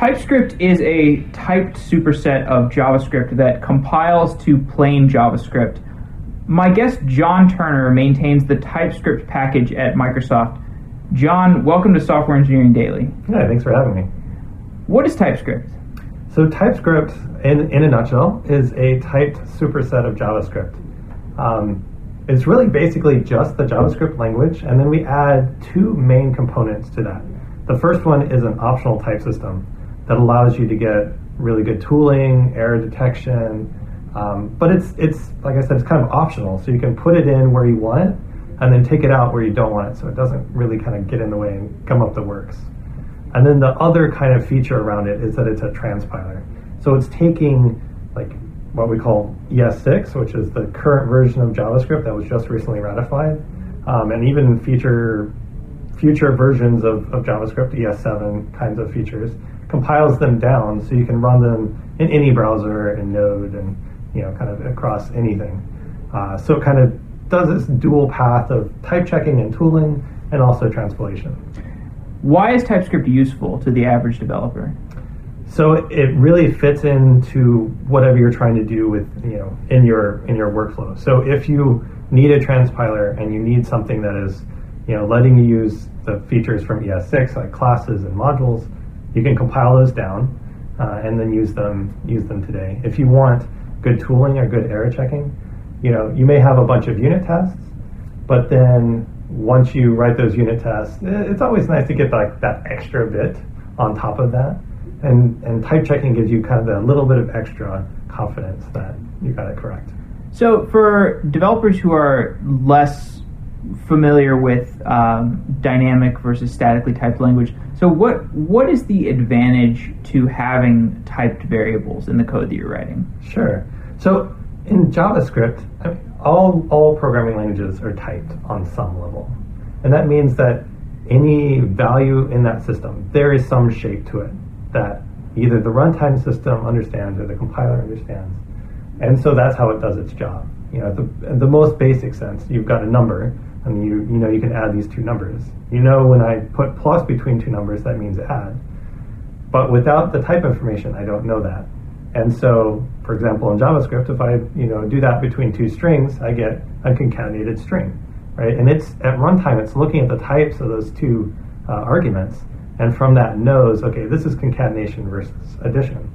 TypeScript is a typed superset of JavaScript that compiles to plain JavaScript. My guest John Turner maintains the TypeScript package at Microsoft. John, welcome to Software Engineering Daily. Hi, thanks for having me. What is TypeScript? So TypeScript, in, in a nutshell, is a typed superset of JavaScript. Um, it's really basically just the JavaScript language, and then we add two main components to that. The first one is an optional type system that allows you to get really good tooling, error detection, um, but it's it's like I said, it's kind of optional. So you can put it in where you want it, and then take it out where you don't want it, so it doesn't really kind of get in the way and come up the works. And then the other kind of feature around it is that it's a transpiler. So it's taking like what we call ES6, which is the current version of JavaScript that was just recently ratified, um, and even future future versions of, of JavaScript, ES7 kinds of features, compiles them down so you can run them in any browser in Node and you know kind of across anything. Uh, so it kind of does this dual path of type checking and tooling, and also transpilation. Why is TypeScript useful to the average developer? So it really fits into whatever you're trying to do with you know in your in your workflow. So if you need a transpiler and you need something that is you know letting you use the features from ES6 like classes and modules, you can compile those down uh, and then use them use them today. If you want good tooling or good error checking, you know you may have a bunch of unit tests, but then once you write those unit tests, it's always nice to get like that extra bit on top of that. And, and type checking gives you kind of a little bit of extra confidence that you got it correct. So, for developers who are less familiar with um, dynamic versus statically typed language, so what what is the advantage to having typed variables in the code that you're writing? Sure. So in JavaScript, all, all programming languages are typed on some level. And that means that any value in that system, there is some shape to it that either the runtime system understands or the compiler understands. And so that's how it does its job. You know, the, the most basic sense, you've got a number, and you, you know you can add these two numbers. You know when I put plus between two numbers, that means add. But without the type information, I don't know that. And so, for example, in JavaScript, if I you know do that between two strings, I get a concatenated string, right? And it's at runtime, it's looking at the types of those two uh, arguments, and from that knows, okay, this is concatenation versus addition.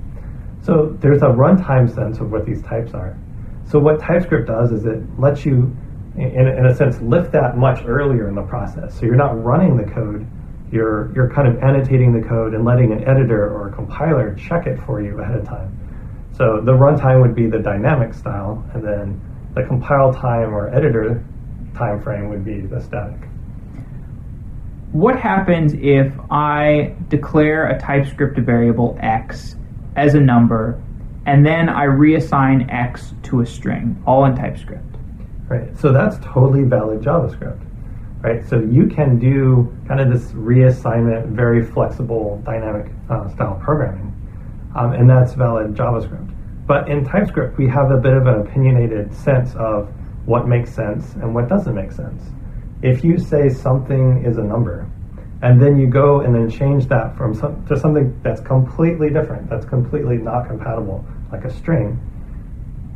So there's a runtime sense of what these types are. So what TypeScript does is it lets you, in, in a sense, lift that much earlier in the process. So you're not running the code you're you're kind of annotating the code and letting an editor or a compiler check it for you ahead of time. So the runtime would be the dynamic style, and then the compile time or editor time frame would be the static. What happens if I declare a TypeScript variable x as a number, and then I reassign x to a string, all in TypeScript? Right. So that's totally valid JavaScript. Right. So you can do kind of this reassignment, very flexible, dynamic uh, style programming um, and that's valid JavaScript. But in TypeScript, we have a bit of an opinionated sense of what makes sense and what doesn't make sense. If you say something is a number, and then you go and then change that from some, to something that's completely different, that's completely not compatible, like a string,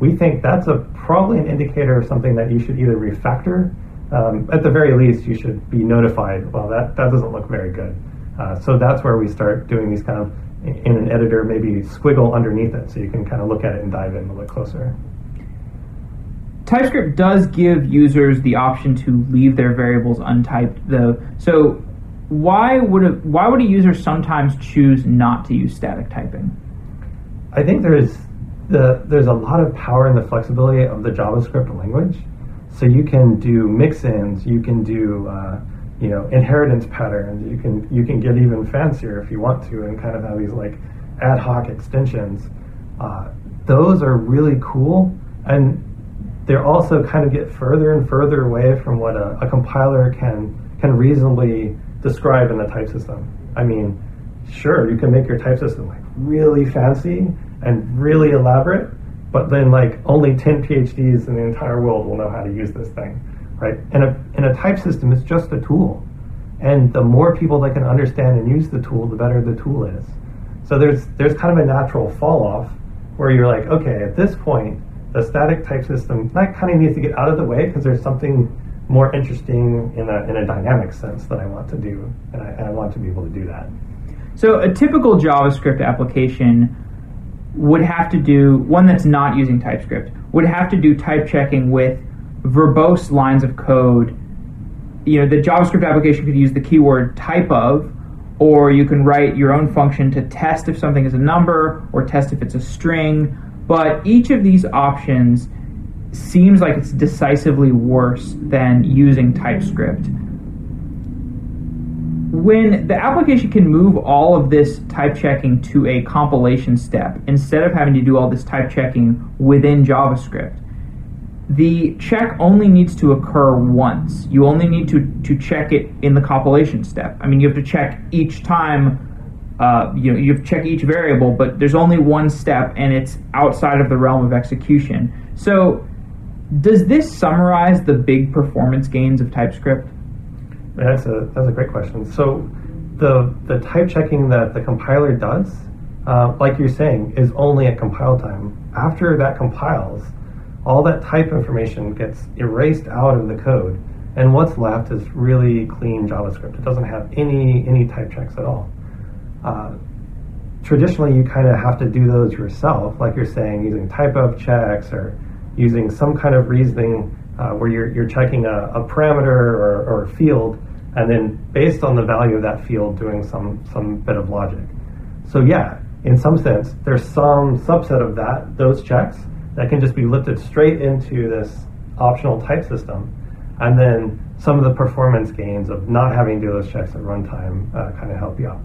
we think that's a probably an indicator of something that you should either refactor. Um, at the very least, you should be notified. Well, that that doesn't look very good. Uh, so that's where we start doing these kind of in an editor maybe squiggle underneath it so you can kind of look at it and dive in a little closer. TypeScript does give users the option to leave their variables untyped though. So why would a, why would a user sometimes choose not to use static typing? I think there's the there's a lot of power in the flexibility of the JavaScript language. So you can do mix-ins, you can do uh, you know inheritance patterns. You can you can get even fancier if you want to, and kind of have these like ad hoc extensions. Uh, those are really cool, and they're also kind of get further and further away from what a, a compiler can can reasonably describe in the type system. I mean, sure, you can make your type system like really fancy and really elaborate, but then like only 10 PhDs in the entire world will know how to use this thing right? And a, and a type system is just a tool. And the more people that can understand and use the tool, the better the tool is. So there's there's kind of a natural fall off where you're like, okay, at this point, the static type system that kind of needs to get out of the way because there's something more interesting in a, in a dynamic sense that I want to do, and I, and I want to be able to do that. So a typical JavaScript application would have to do one that's not using TypeScript would have to do type checking with verbose lines of code. You know, the JavaScript application could use the keyword type of, or you can write your own function to test if something is a number or test if it's a string. But each of these options seems like it's decisively worse than using TypeScript. When the application can move all of this type checking to a compilation step instead of having to do all this type checking within JavaScript, the check only needs to occur once. You only need to, to check it in the compilation step. I mean, you have to check each time, uh, you know, you have to check each variable, but there's only one step and it's outside of the realm of execution. So does this summarize the big performance gains of TypeScript? That's a that's a great question. So the the type checking that the compiler does, uh, like you're saying, is only at compile time. After that compiles, all that type information gets erased out of the code, and what's left is really clean JavaScript. It doesn't have any any type checks at all. Uh, traditionally, you kind of have to do those yourself, like you're saying, using type of checks or using some kind of reasoning uh, where you're, you're checking a, a parameter or, or, a field, and then based on the value of that field, doing some, some bit of logic. So, yeah, in some sense, there's some subset of that, those checks, that can just be lifted straight into this optional type system. And then some of the performance gains of not having to do those checks at runtime uh, kind of help you out.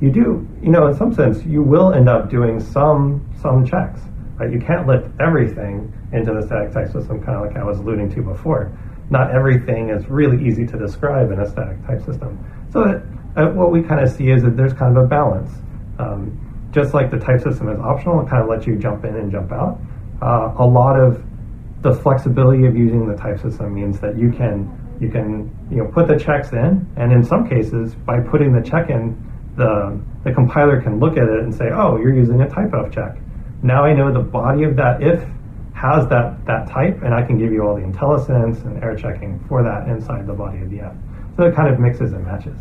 You do, you know, in some sense, you will end up doing some some checks. Right? You can't lift everything into the static type system, kind of like I was alluding to before. Not everything is really easy to describe in a static type system. So uh, what we kind of see is that there's kind of a balance. Um, just like the type system is optional, it kind of lets you jump in and jump out. Uh, a lot of the flexibility of using the type system means that you can you can you know put the checks in, and in some cases, by putting the check in, the the compiler can look at it and say, oh, you're using a type of check now I know the body of that if has that, that type, and I can give you all the IntelliSense and error checking for that inside the body of the app. So it kind of mixes and matches.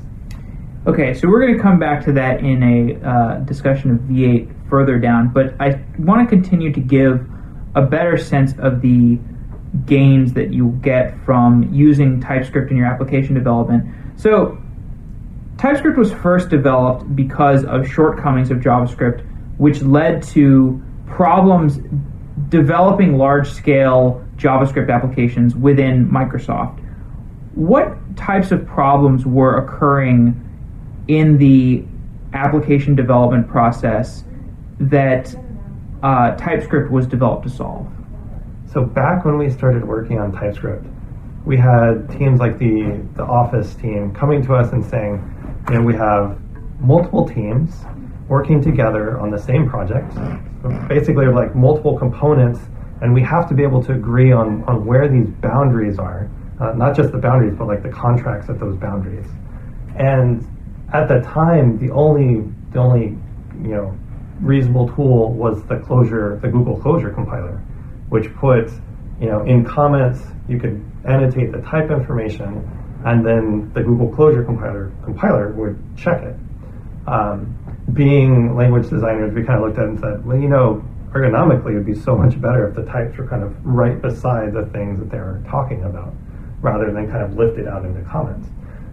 Okay, so we're going to come back to that in a uh, discussion of V8 further down, but I want to continue to give a better sense of the gains that you get from using TypeScript in your application development. So, TypeScript was first developed because of shortcomings of JavaScript, which led to problems developing large scale JavaScript applications within Microsoft. What types of problems were occurring in the application development process that uh, TypeScript was developed to solve? So, back when we started working on TypeScript, we had teams like the, the Office team coming to us and saying, you know, we have multiple teams working together on the same project. Basically, like multiple components, and we have to be able to agree on, on where these boundaries are. Uh, not just the boundaries, but like the contracts at those boundaries. And at the time, the only the only you know reasonable tool was the closure, the Google closure compiler, which put you know in comments you could annotate the type information, and then the Google closure compiler compiler would check it. Um, being language designers, we kind of looked at it and said, well, you know, ergonomically, it would be so much better if the types were kind of right beside the things that they're talking about, rather than kind of lifted out into comments.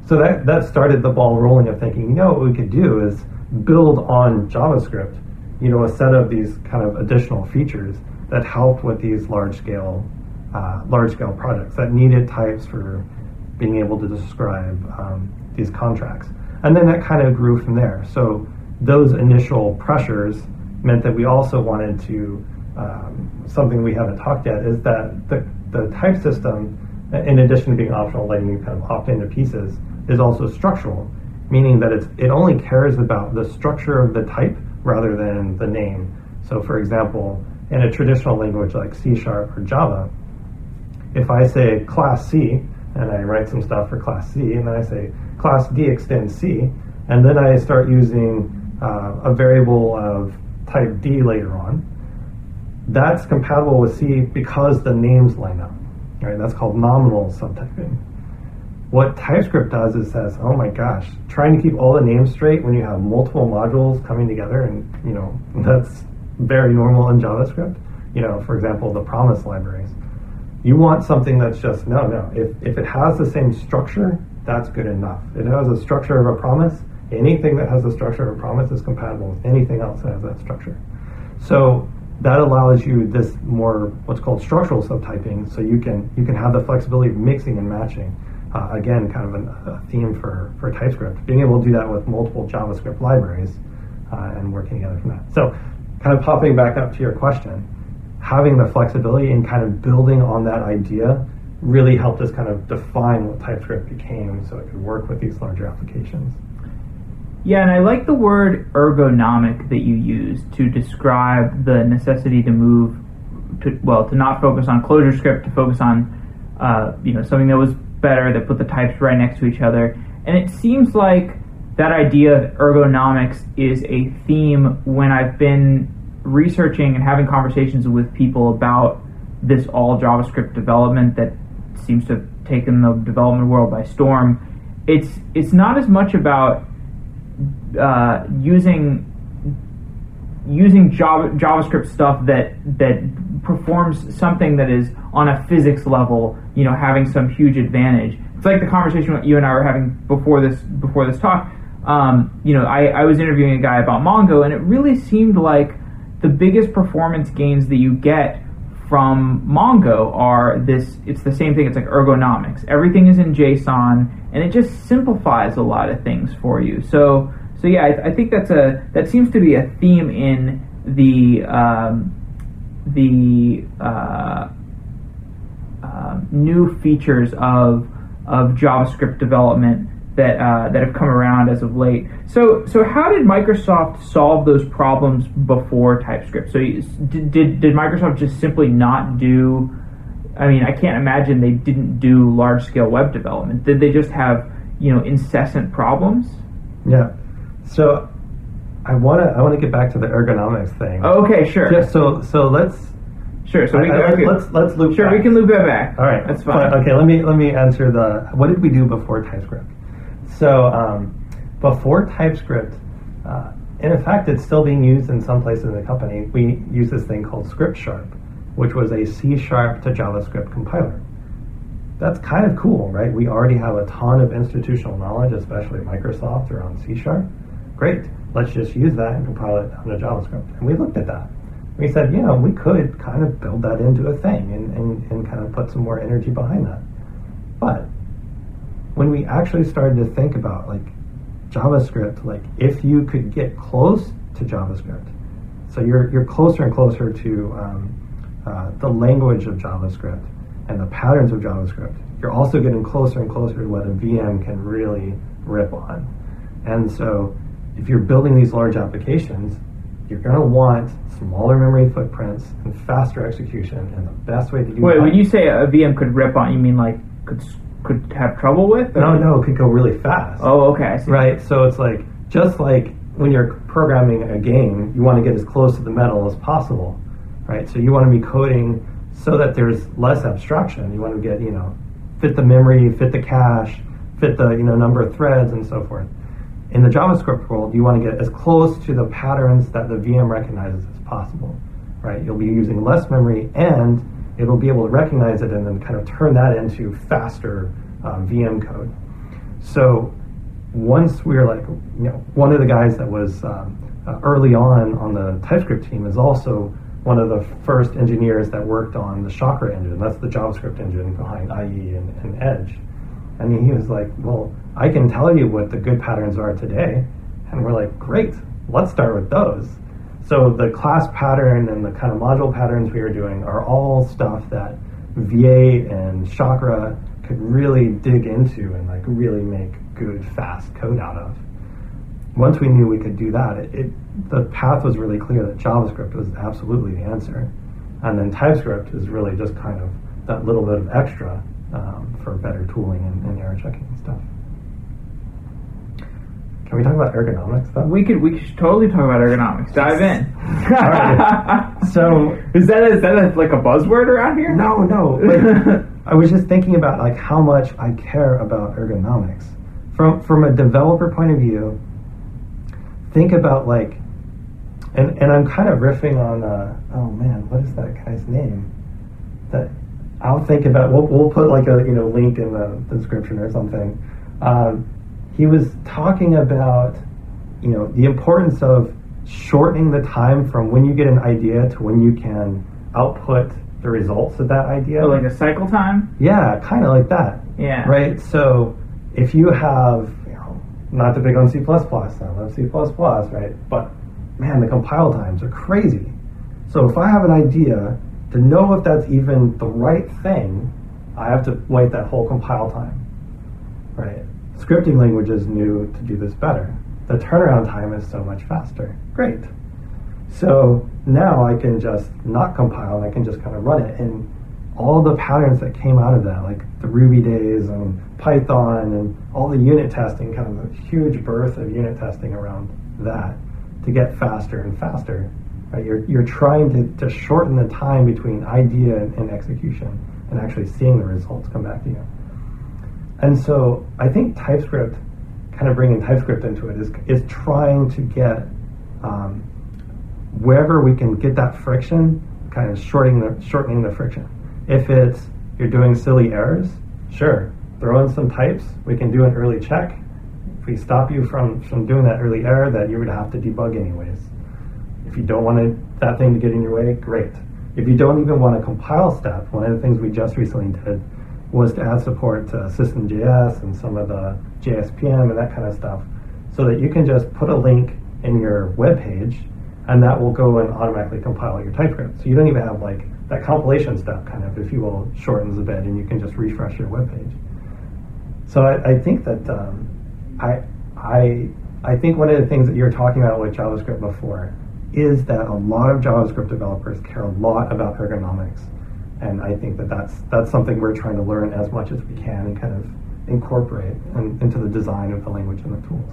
So that, that started the ball rolling of thinking, you know, what we could do is build on JavaScript, you know, a set of these kind of additional features that help with these large scale, uh, large scale projects that needed types for being able to describe um, these contracts. And then that kind of grew from there. So those initial pressures meant that we also wanted to um, something we haven't talked yet is that the, the type system in addition to being optional letting you kind of opt into pieces is also structural meaning that it's it only cares about the structure of the type rather than the name. So for example in a traditional language like c sharp or java if i say class c and i write some stuff for class c and then i say class d extends c and then i start using uh, a variable of type D later on, that's compatible with C because the names line up. Right? That's called nominal subtyping. What TypeScript does is says, "Oh my gosh, trying to keep all the names straight when you have multiple modules coming together, and you know that's very normal in JavaScript. You know, for example, the promise libraries. You want something that's just no, no. If if it has the same structure, that's good enough. It has a structure of a promise. Anything that has the structure of a promise is compatible with anything else that has that structure. So that allows you this more what's called structural subtyping. So you can you can have the flexibility of mixing and matching. Uh, again, kind of an, a theme for for TypeScript. Being able to do that with multiple JavaScript libraries uh, and working together from that. So, kind of popping back up to your question, having the flexibility and kind of building on that idea really helped us kind of define what TypeScript became, so it could work with these larger applications. Yeah, and I like the word ergonomic that you use to describe the necessity to move to well to not focus on closure script to focus on uh, you know something that was better that put the types right next to each other. And it seems like that idea of ergonomics is a theme when I've been researching and having conversations with people about this all JavaScript development that seems to have taken the development world by storm. It's it's not as much about uh, using using Java, JavaScript stuff that that performs something that is on a physics level, you know, having some huge advantage. It's like the conversation that you and I were having before this before this talk. Um, you know, I, I was interviewing a guy about Mongo, and it really seemed like the biggest performance gains that you get from Mongo are this. It's the same thing. It's like ergonomics. Everything is in JSON, and it just simplifies a lot of things for you. So so yeah, I, I, think that's a that seems to be a theme in the um, the uh, uh, new features of of JavaScript development that uh, that have come around as of late. So so how did Microsoft solve those problems before TypeScript? So you, did, did did Microsoft just simply not do? I mean, I can't imagine they didn't do large scale web development. Did they just have you know incessant problems? Yeah. So I want to I want to get back to the ergonomics thing. okay, sure. Just so so let's sure. So we I, I, okay. let's let's loop. Sure, back. we can loop that back. All right, that's fine. okay, let me let me answer the what did we do before TypeScript? So um, before TypeScript, uh, and in fact, it's still being used in some places in the company. We use this thing called Script Sharp, which was a C Sharp to JavaScript compiler. That's kind of cool, right? We already have a ton of institutional knowledge, especially Microsoft around C Sharp great, let's just use that and compile it onto JavaScript. And we looked at that. We said, you know, we could kind of build that into a thing and, and, and kind of put some more energy behind that. But when we actually started to think about like JavaScript, like if you could get close to JavaScript, so you're, you're closer and closer to um, uh, the language of JavaScript and the patterns of JavaScript, you're also getting closer and closer to what a VM can really rip on. And so if you're building these large applications, you're going to want smaller memory footprints and faster execution. And the best way to do Wait, that. when you say a VM could rip on, you mean like could could have trouble with? Or? No, no, it could go really fast. Oh, okay. Right. So it's like just like when you're programming a game, you want to get as close to the metal as possible, right? So you want to be coding so that there's less abstraction. You want to get you know fit the memory, fit the cache, fit the you know number of threads, and so forth in the JavaScript world, you want to get as close to the patterns that the VM recognizes as possible, right? You'll be using less memory and it'll be able to recognize it and then kind of turn that into faster uh, VM code. So once we are like, you know, one of the guys that was um, uh, early on on the TypeScript team is also one of the first engineers that worked on the Chakra engine. That's the JavaScript engine behind IE and, and Edge. And he was like, well, I can tell you what the good patterns are today. And we're like, great, let's start with those. So the class pattern and the kind of module patterns we were doing are all stuff that V8 and Chakra could really dig into and like really make good, fast code out of. Once we knew we could do that, it, it the path was really clear that JavaScript was absolutely the answer. And then TypeScript is really just kind of that little bit of extra um, for better tooling and, and error checking and stuff. Can we talk about ergonomics though? We could we should totally talk about ergonomics. Dive in. right. So is that is that a, like a buzzword around here? no, no. Like, I was just thinking about like how much I care about ergonomics from from a developer point of view. Think about like, and and I'm kind of riffing on. Uh, oh man, what is that guy's name? That I'll think about. We'll we'll put like a you know link in the description or something. Um, he was talking about you know the importance of shortening the time from when you get an idea to when you can output the results of that idea. Or like a cycle time? Yeah, kind of like that. Yeah. Right. So if you have, not the big on C++, I love C++, right? But man, the compile times are crazy. So if I have an idea, to know if that's even the right thing, I have to wait that whole compile time, right? Scripting languages knew to do this better. The turnaround time is so much faster. Great. So now I can just not compile, and I can just kind of run it. And all the patterns that came out of that, like the Ruby days and Python and all the unit testing, kind of a huge birth of unit testing around that to get faster and faster. Right? You're, you're trying to, to shorten the time between idea and, and execution and actually seeing the results come back to you. And so I think TypeScript, kind of bringing TypeScript into it, is, is trying to get um, wherever we can get that friction, kind of shortening the, shortening the friction. If it's you're doing silly errors, sure, throw in some types. We can do an early check. If we stop you from, from doing that early error that you would have to debug anyways. If you don't want it, that thing to get in your way, great. If you don't even want a compile step, one of the things we just recently did was to add support to System.js and some of the JSPM and that kind of stuff so that you can just put a link in your web page and that will go and automatically compile your TypeScript. So you don't even have like that compilation step kind of, if you will, shortens a bit and you can just refresh your web page. So I, I think that um, I, I, I think one of the things that you were talking about with JavaScript before is that a lot of JavaScript developers care a lot about ergonomics. And I think that that's, that's something we're trying to learn as much as we can and kind of incorporate in, into the design of the language and the tools.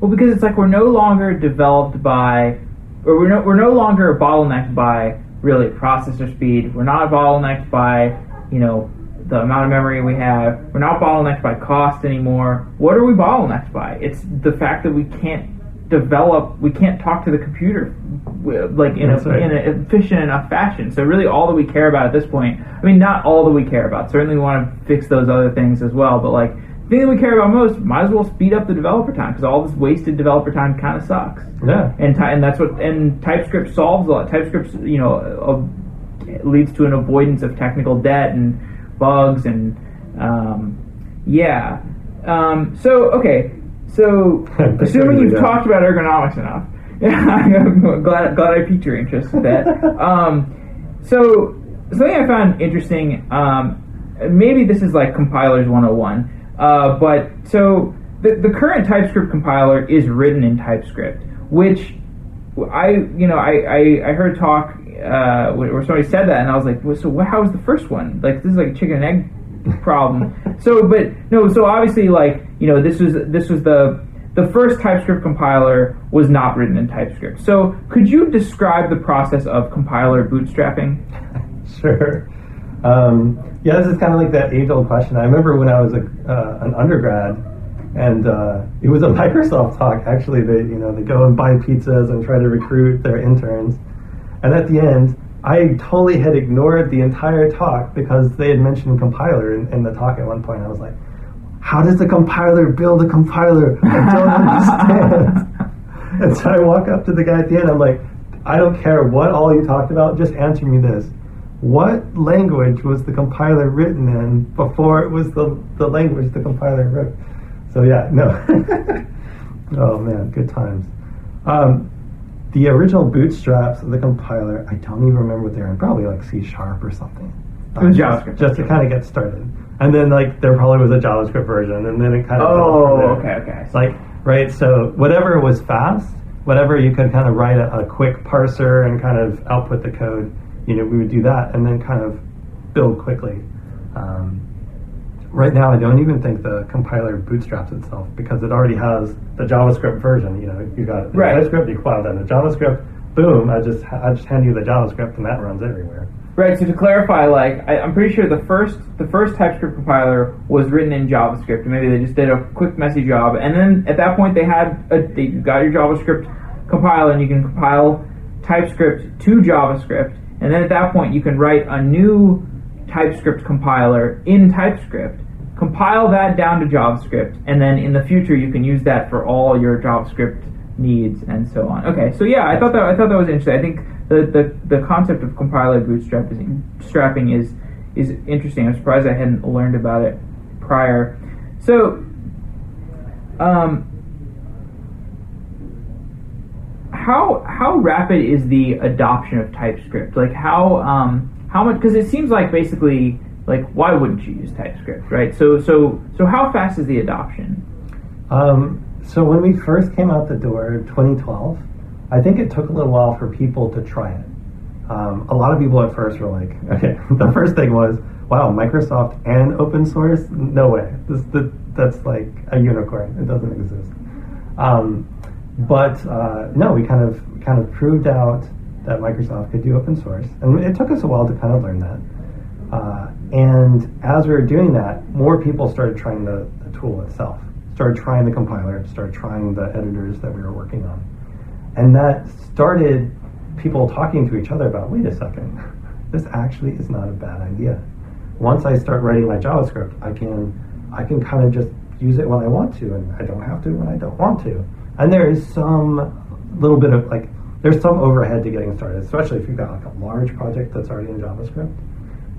Well, because it's like we're no longer developed by, we're no, we're no longer bottlenecked by really processor speed. We're not bottlenecked by, you know, the amount of memory we have. We're not bottlenecked by cost anymore. What are we bottlenecked by? It's the fact that we can't develop, we can't talk to the computer like in, a, right. in an efficient enough fashion. So really, all that we care about at this point, I mean, not all that we care about. Certainly, we want to fix those other things as well. But like thing that we care about most, might as well speed up the developer time because all this wasted developer time kind of sucks. Yeah. And ty- and that's what and TypeScript solves a lot. TypeScript, you know, uh, leads to an avoidance of technical debt and bugs and um, yeah. Um, so okay, so assuming you've talked about ergonomics enough, I'm glad glad I piqued your interest with that. um, so something I found interesting. Um, maybe this is like compilers 101, uh, but so the the current TypeScript compiler is written in TypeScript, which I you know I I, I heard talk uh, where somebody said that, and I was like, well, so how was the first one? Like this is like a chicken and egg problem. so, but no, so obviously, like you know, this was this was the the first TypeScript compiler was not written in TypeScript. So, could you describe the process of compiler bootstrapping? Sure. Um, yeah, this is kind of like that age-old question. I remember when I was a, uh, an undergrad, and uh, it was a Microsoft talk. Actually, they you know they go and buy pizzas and try to recruit their interns, and at the end, I totally had ignored the entire talk because they had mentioned compiler in, in the talk at one point. I was like, "How does the compiler build a compiler? I don't understand." and so I walk up to the guy at the end. I'm like, "I don't care what all you talked about. Just answer me this." What language was the compiler written in before it was the, the language the compiler wrote? So yeah, no. oh man, good times. Um, the original bootstraps of the compiler, I don't even remember what they're in. Probably like C sharp or something. Uh, JavaScript. Just to kind of get started. And then like there probably was a JavaScript version, and then it kind of Oh, okay, okay. Like right, so whatever was fast, whatever you could kind of write a, a quick parser and kind of output the code, you know, we would do that and then kind of build quickly. Um, right now I don't even think the compiler bootstraps itself because it already has the JavaScript version. You know, you got the Right. TypeScript, you compile that in JavaScript. Boom! I just I just hand you the JavaScript and that runs everywhere. Right. So to clarify, like I, I'm pretty sure the first the first TypeScript compiler was written in JavaScript. and Maybe they just did a quick messy job, and then at that point they had a, they got your JavaScript compiler, and you can compile TypeScript to JavaScript, and then at that point you can write a new TypeScript compiler in TypeScript, compile that down to JavaScript, and then in the future you can use that for all your JavaScript needs and so on. Okay, so yeah, I thought that I thought that was interesting. I think the the, the concept of compiler bootstrapping is, is interesting. I'm surprised I hadn't learned about it prior. So, um, how how rapid is the adoption of TypeScript? Like how um, how much? Because it seems like basically like why wouldn't you use TypeScript, right? So so so how fast is the adoption? Um, so when we first came out the door in 2012, I think it took a little while for people to try it. Um, a lot of people at first were like, okay, the first thing was, wow, Microsoft and open source? No way. This, that, that's like a unicorn. It doesn't exist. Um, but uh, no, we kind of kind of proved out that Microsoft could do open source, and it took us a while to kind of learn that. Uh, and as we were doing that, more people started trying the, the tool itself, started trying the compiler, started trying the editors that we were working on, and that started people talking to each other about, wait a second, this actually is not a bad idea. Once I start writing my JavaScript, I can I can kind of just use it when I want to, and I don't have to when I don't want to. And there is some little bit of like there's some overhead to getting started, especially if you've got like a large project that's already in JavaScript.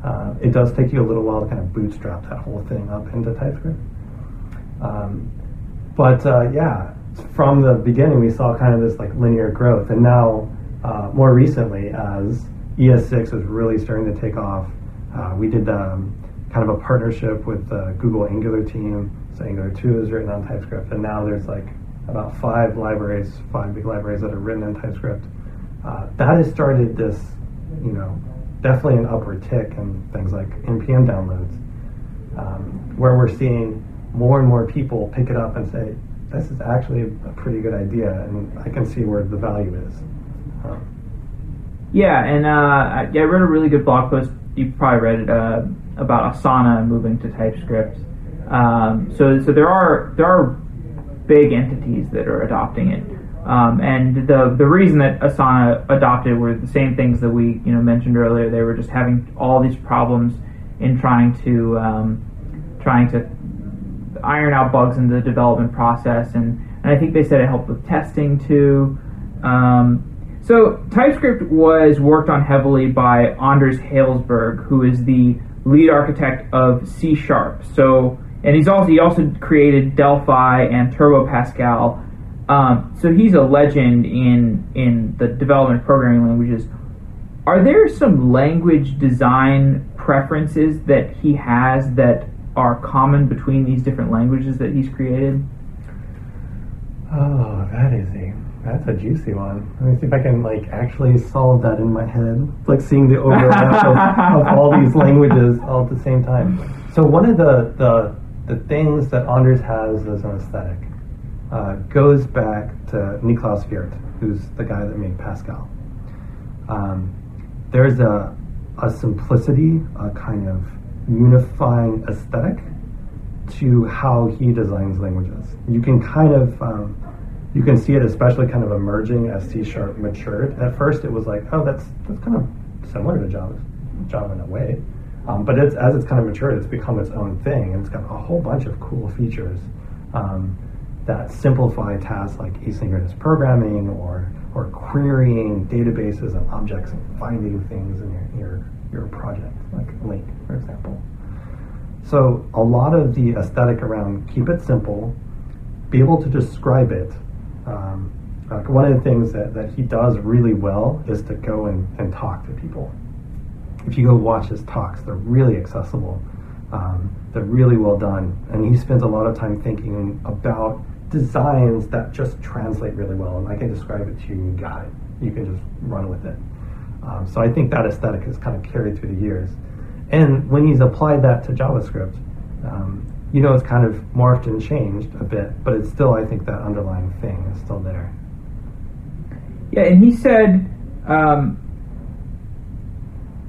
Uh, it does take you a little while to kind of bootstrap that whole thing up into TypeScript. Um, but uh, yeah, from the beginning, we saw kind of this like linear growth, and now uh, more recently, as ES6 is really starting to take off, uh, we did um, kind of a partnership with the Google Angular team. So Angular 2 is written on TypeScript, and now there's like about five libraries, five big libraries that are written in TypeScript. Uh, that has started this, you know, definitely an upward tick in things like npm downloads, um, where we're seeing more and more people pick it up and say, this is actually a pretty good idea, and I can see where the value is. Um, Yeah, and uh, I, I read a really good blog post. You probably read it uh, about Asana moving to TypeScript. Um, so, so there are there are big entities that are adopting it, um, and the the reason that Asana adopted were the same things that we you know mentioned earlier. They were just having all these problems in trying to um, trying to iron out bugs in the development process, and, and I think they said it helped with testing too. Um, so TypeScript was worked on heavily by Anders Hejlsberg, who is the lead architect of C Sharp. So and he's also he also created Delphi and Turbo Pascal. Um, so he's a legend in in the development of programming languages. Are there some language design preferences that he has that are common between these different languages that he's created? Oh, that is a that's a juicy one. Let me see if I can like actually solve that in my head. It's like seeing the overlap of, of all these languages all at the same time. So one of the the, the things that Anders has as an aesthetic uh, goes back to Niklaus Wirth, who's the guy that made Pascal. Um, there's a a simplicity, a kind of unifying aesthetic to how he designs languages. You can kind of um, you can see it especially kind of emerging as C sharp matured. At first, it was like, oh, that's that's kind of similar to Java, Java in a way. Um, but it's, as it's kind of matured, it's become its own thing, and it's got a whole bunch of cool features um, that simplify tasks like asynchronous programming or or querying databases and objects and finding things in your your, your project, like LINQ, for example. So a lot of the aesthetic around keep it simple, be able to describe it. Um, like one of the things that, that he does really well is to go and, and talk to people. If you go watch his talks, they're really accessible. Um, they're really well done. And he spends a lot of time thinking about designs that just translate really well. And I can describe it to you, you got it. You can just run with it. Um, so I think that aesthetic has kind of carried through the years. And when he's applied that to JavaScript, Um, you know, it's kind of morphed and changed a bit, but it's still, I think, that underlying thing is still there. Yeah, and he said um,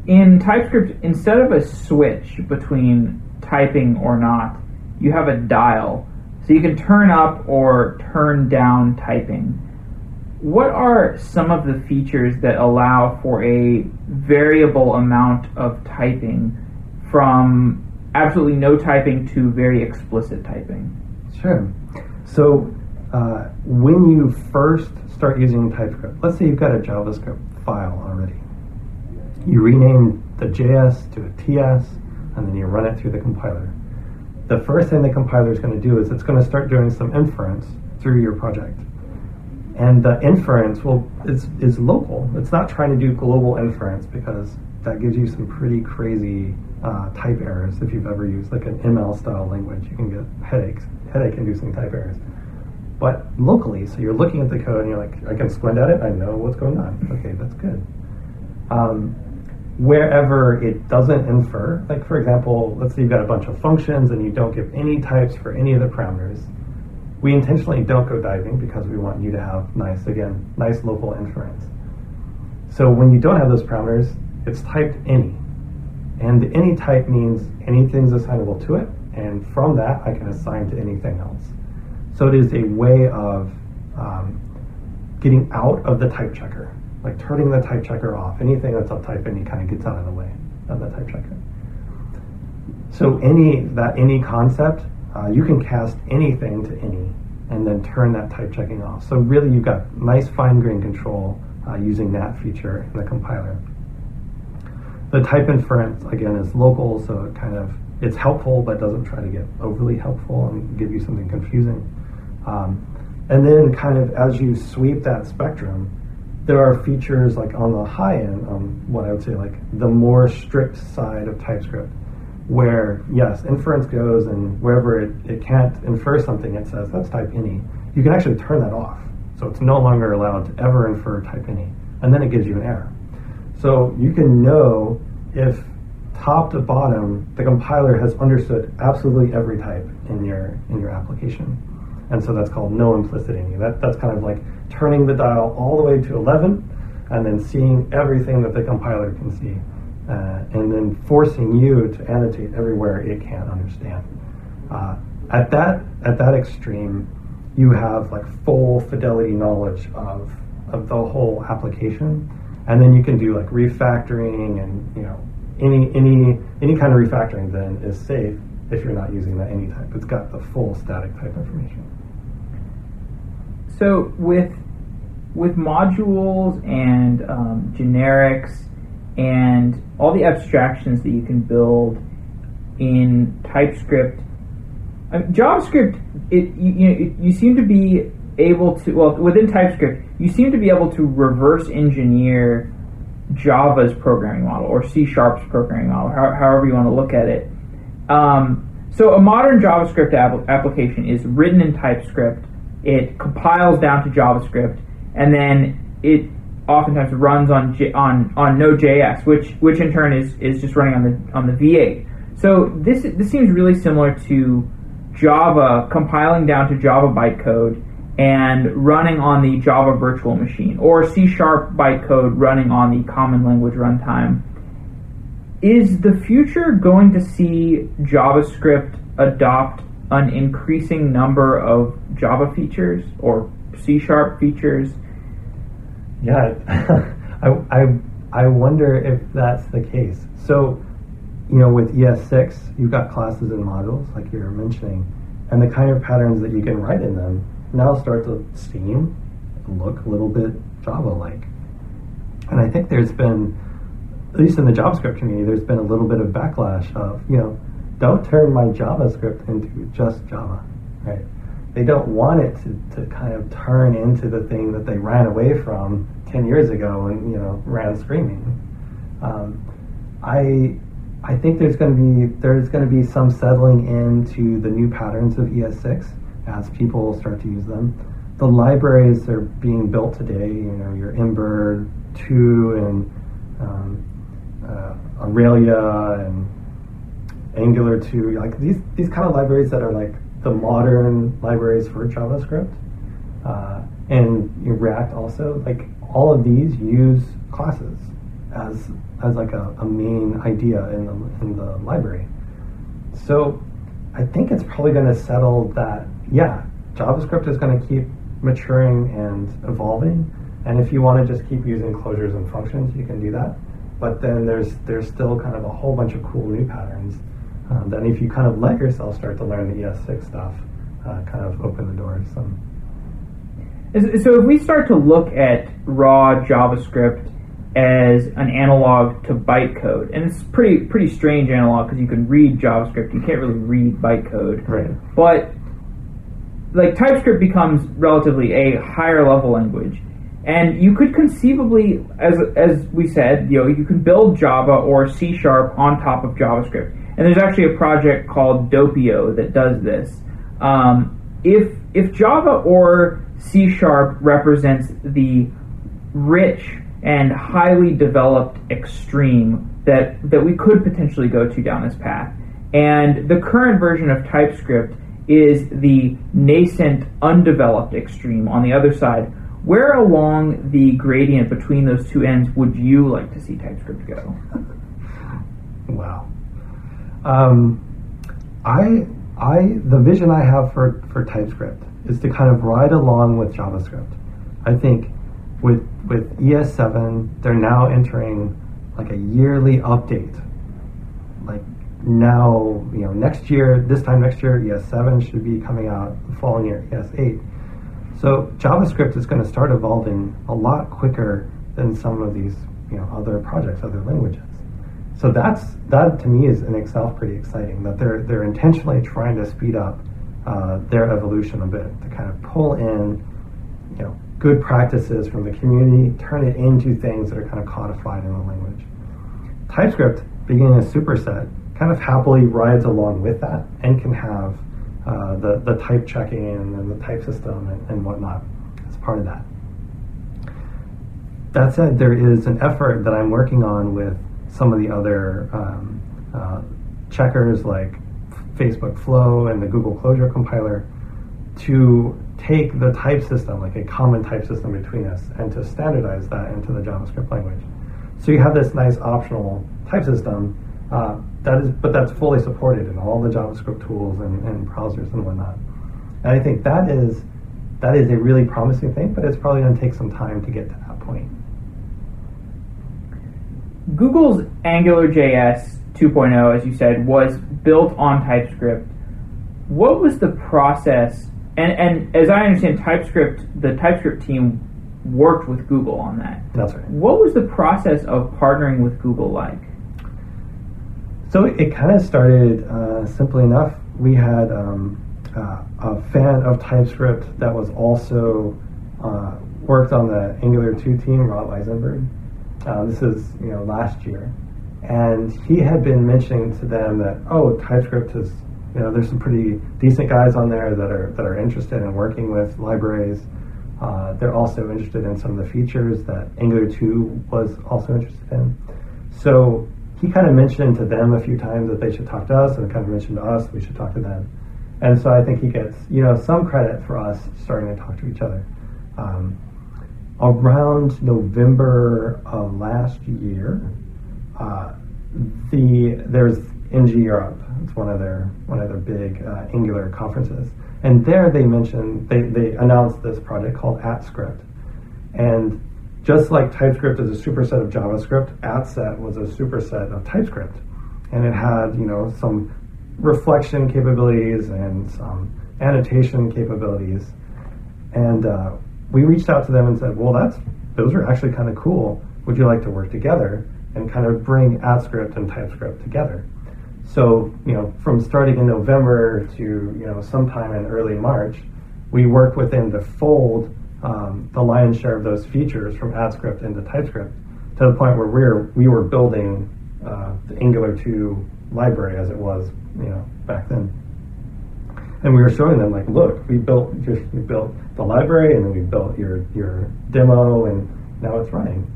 in TypeScript, instead of a switch between typing or not, you have a dial. So you can turn up or turn down typing. What are some of the features that allow for a variable amount of typing from absolutely no typing to very explicit typing? Sure. So uh, when you first start using TypeScript, let's say you've got a JavaScript file already. You rename the JS to a TS, and then you run it through the compiler. The first thing the compiler is going to do is it's going to start doing some inference through your project. And the inference will is, is local. It's not trying to do global inference because that gives you some pretty crazy uh, type errors if you've ever used like an ML style language. You can get headaches, headache inducing type errors. But locally, so you're looking at the code and you're like, I can squint at it, I know what's going on. Okay, that's good. Um, wherever it doesn't infer, like for example, let's say you've got a bunch of functions and you don't give any types for any of the parameters. We intentionally don't go diving because we want you to have nice, again, nice local inference. So when you don't have those parameters, it's typed any. And any type means anything's assignable to it, and from that I can assign to anything else. So it is a way of um, getting out of the type checker, like turning the type checker off. Anything that's type any kind of gets out of the way of the type checker. So any that any concept, uh, you can cast anything to any, and then turn that type checking off. So really, you've got nice fine grained control uh, using that feature in the compiler. The type inference again is local, so it kind of it's helpful, but doesn't try to get overly helpful and give you something confusing. Um, and then, kind of as you sweep that spectrum, there are features like on the high end, um, what I would say like the more strict side of TypeScript, where yes, inference goes and wherever it, it can't infer something, it says that's type any. You can actually turn that off. So it's no longer allowed to ever infer type any. And then it gives you an error. So you can know if top to bottom the compiler has understood absolutely every type in your in your application. And so that's called no implicit any. That that's kind of like turning the dial all the way to 11 and then seeing everything that the compiler can see. Uh, and then forcing you to annotate everywhere it can't understand. Uh, at that at that extreme, you have like full fidelity knowledge of of the whole application, and then you can do like refactoring and you know any any any kind of refactoring then is safe if you're not using that any type. It's got the full static type information. So with with modules and um, generics and all the abstractions that you can build in TypeScript, JavaScript, it you, you, know, you seem to be able to well within TypeScript, you seem to be able to reverse engineer Java's programming model or C Sharp's programming model, however you want to look at it. Um, so a modern JavaScript application is written in TypeScript. It compiles down to JavaScript, and then it oftentimes runs on J- on on Node.js, which which in turn is is just running on the on the V8. So this this seems really similar to Java compiling down to Java bytecode and running on the Java virtual machine, or C sharp bytecode running on the common language runtime. Is the future going to see JavaScript adopt an increasing number of Java features or C sharp features? Yeah, I, I, I wonder if that's the case. So, you know, with ES6, you've got classes and modules, like you were mentioning, and the kind of patterns that you can write in them now start to seem and look a little bit Java-like. And I think there's been, at least in the JavaScript community, there's been a little bit of backlash of, you know, don't turn my JavaScript into just Java, right? They don't want it to, to kind of turn into the thing that they ran away from 10 years ago and, you know, ran screaming. Um, I I think there's going to be there's going to be some settling into the new patterns of ES6 as people start to use them. The libraries that are being built today, you know, your Ember 2 and um, uh, Aurelia and Angular 2, like these, these kind of libraries that are like the modern libraries for JavaScript, uh, and React also, like all of these use classes as as like a, a main idea in the in the library. So I think it's probably going to settle that yeah, JavaScript is going to keep maturing and evolving, and if you want to just keep using closures and functions, you can do that. But then there's there's still kind of a whole bunch of cool new patterns. Um, then if you kind of let yourself start to learn the ES6 stuff, uh, kind of open the doors. Some. So if we start to look at raw JavaScript as an analog to bytecode, and it's pretty pretty strange analog because you can read JavaScript, you can't really read bytecode. Right. But like TypeScript becomes relatively a higher level language, and you could conceivably, as as we said, you know, you can build Java or C sharp on top of JavaScript. And there's actually a project called Doppio that does this. Um, if if Java or C sharp represents the rich and highly developed extreme that that we could potentially go to down this path, and the current version of TypeScript is the nascent, undeveloped extreme on the other side. Where along the gradient between those two ends would you like to see TypeScript go? Wow. Um, I I the vision I have for, for TypeScript is to kind of ride along with JavaScript. I think with with ES7, they're now entering like a yearly update. Like now, you know, next year, this time next year, ES7 should be coming out. The following year, ES8. So JavaScript is going to start evolving a lot quicker than some of these, you know, other projects, other languages. So that's that to me is in itself pretty exciting that they're they're intentionally trying to speed up uh, their evolution a bit to kind of pull in, you know, good practices from the community, turn it into things that are kind of codified in the language. TypeScript, being a superset, kind of happily rides along with that and can have uh, the, the type checking and the type system and, and whatnot as part of that. That said, there is an effort that I'm working on with some of the other um, uh, checkers like Facebook Flow and the Google Closure compiler to take the type system, like a common type system between us, and to standardize that into the JavaScript language. So you have this nice optional type system uh, that is, but that's fully supported in all the JavaScript tools and, and browsers and whatnot. And I think that is that is a really promising thing, but it's probably going to take some time to get to that point. Google's AngularJS 2.0, as you said, was built on TypeScript. What was the process? And, and as I understand, TypeScript, the TypeScript team worked with Google on that. That's right. What was the process of partnering with Google like? So it kind of started uh, simply enough. We had um, uh, a fan of TypeScript that was also uh, worked on the Angular 2 team, Rob Eisenberg. Uh, this is you know last year, and he had been mentioning to them that oh TypeScript is you know there's some pretty decent guys on there that are that are interested in working with libraries. Uh, they're also interested in some of the features that Angular 2 was also interested in. So he kind of mentioned to them a few times that they should talk to us, and kind of mentioned to us we should talk to them. And so I think he gets you know some credit for us starting to talk to each other. Um, around November of last year, uh, the there's NG Europe. It's one of their one of their big uh, Angular conferences, and there they mentioned they they announced this project called AtScript, and just like TypeScript is a superset of JavaScript, AtScript was a superset of TypeScript, and it had you know some reflection capabilities and some annotation capabilities, and uh, we reached out to them and said, well, that's those are actually kind of cool. Would you like to work together and kind of bring AtScript and TypeScript together? So, you know, from starting in November to, you know, sometime in early March, we worked with them to fold um, the lion's share of those features from AtScript into TypeScript to the point where we were, we were building uh, the Angular 2 library as it was, you know, back then and we were showing them like, look, we built just we built the library, and then we built your your demo, and now it's running.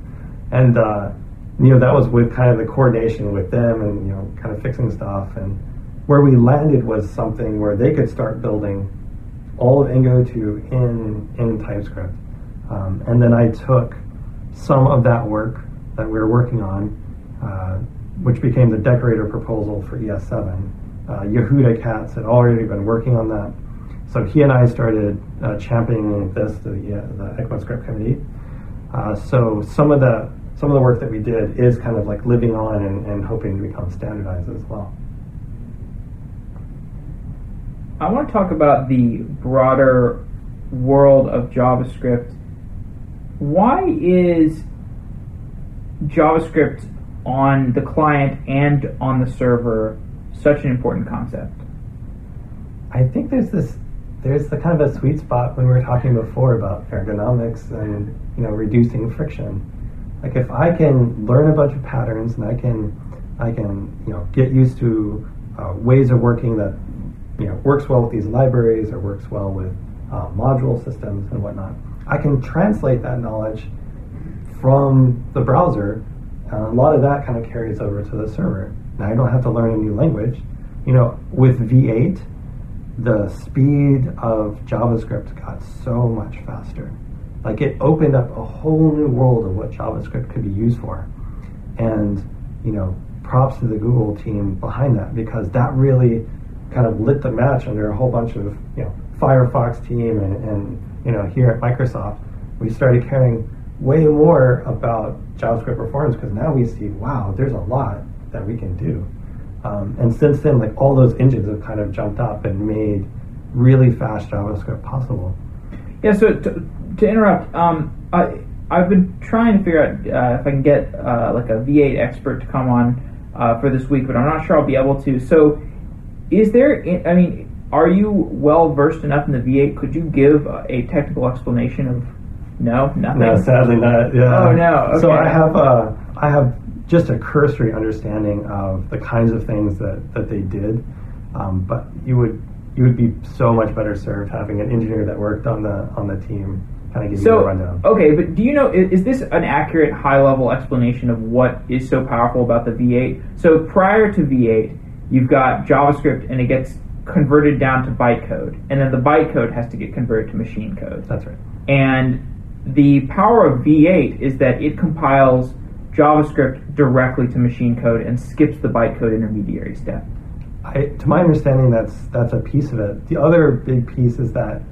And uh, you know that was with kind of the coordination with them, and you know kind of fixing stuff, and where we landed was something where they could start building all of Ingo2 in in TypeScript, um, and then I took some of that work that we were working on, uh, which became the decorator proposal for ES7. Uh, Yehuda Katz had already been working on that, so he and I started uh, championing this to the, uh, the ECMAScript committee. Uh, so some of the some of the work that we did is kind of like living on and, and hoping to become standardized as well. I want to talk about the broader world of JavaScript. Why is JavaScript on the client and on the server such an important concept? I think there's this there's the kind of a sweet spot when we were talking before about ergonomics and you know reducing friction. Like if I can learn a bunch of patterns and I can I can you know get used to uh, ways of working that you know works well with these libraries or works well with uh, module systems and whatnot. I can translate that knowledge from the browser. And a lot of that kind of carries over to the server. Now I don't have to learn a new language. You know, with V8, the speed of JavaScript got so much faster. Like it opened up a whole new world of what JavaScript could be used for. And, you know, props to the Google team behind that because that really kind of lit the match under a whole bunch of you know Firefox team and, and you know here at Microsoft, we started caring way more about JavaScript performance because now we see wow, there's a lot that we can do. Um, and since then, like all those engines have kind of jumped up and made really fast JavaScript possible. Yeah. So to, to interrupt, um, I I've been trying to figure out uh, if I can get uh, like a V8 expert to come on uh, for this week, but I'm not sure I'll be able to. So is there? I mean, are you well versed enough in the V8? Could you give a technical explanation of? No, nothing. No, sadly not. Yeah. Oh no. Okay. So I have uh, I have just a cursory understanding of the kinds of things that, that they did, um, but you would you would be so much better served having an engineer that worked on the on the team kind of give so, you a rundown. Okay, but do you know is, is this an accurate high level explanation of what is so powerful about the V8? So prior to V8, you've got JavaScript and it gets converted down to bytecode, and then the bytecode has to get converted to machine code. That's right. And the power of V8 is that it compiles JavaScript directly to machine code and skips the bytecode intermediary step. I, to my understanding, that's that's a piece of it. The other big piece is that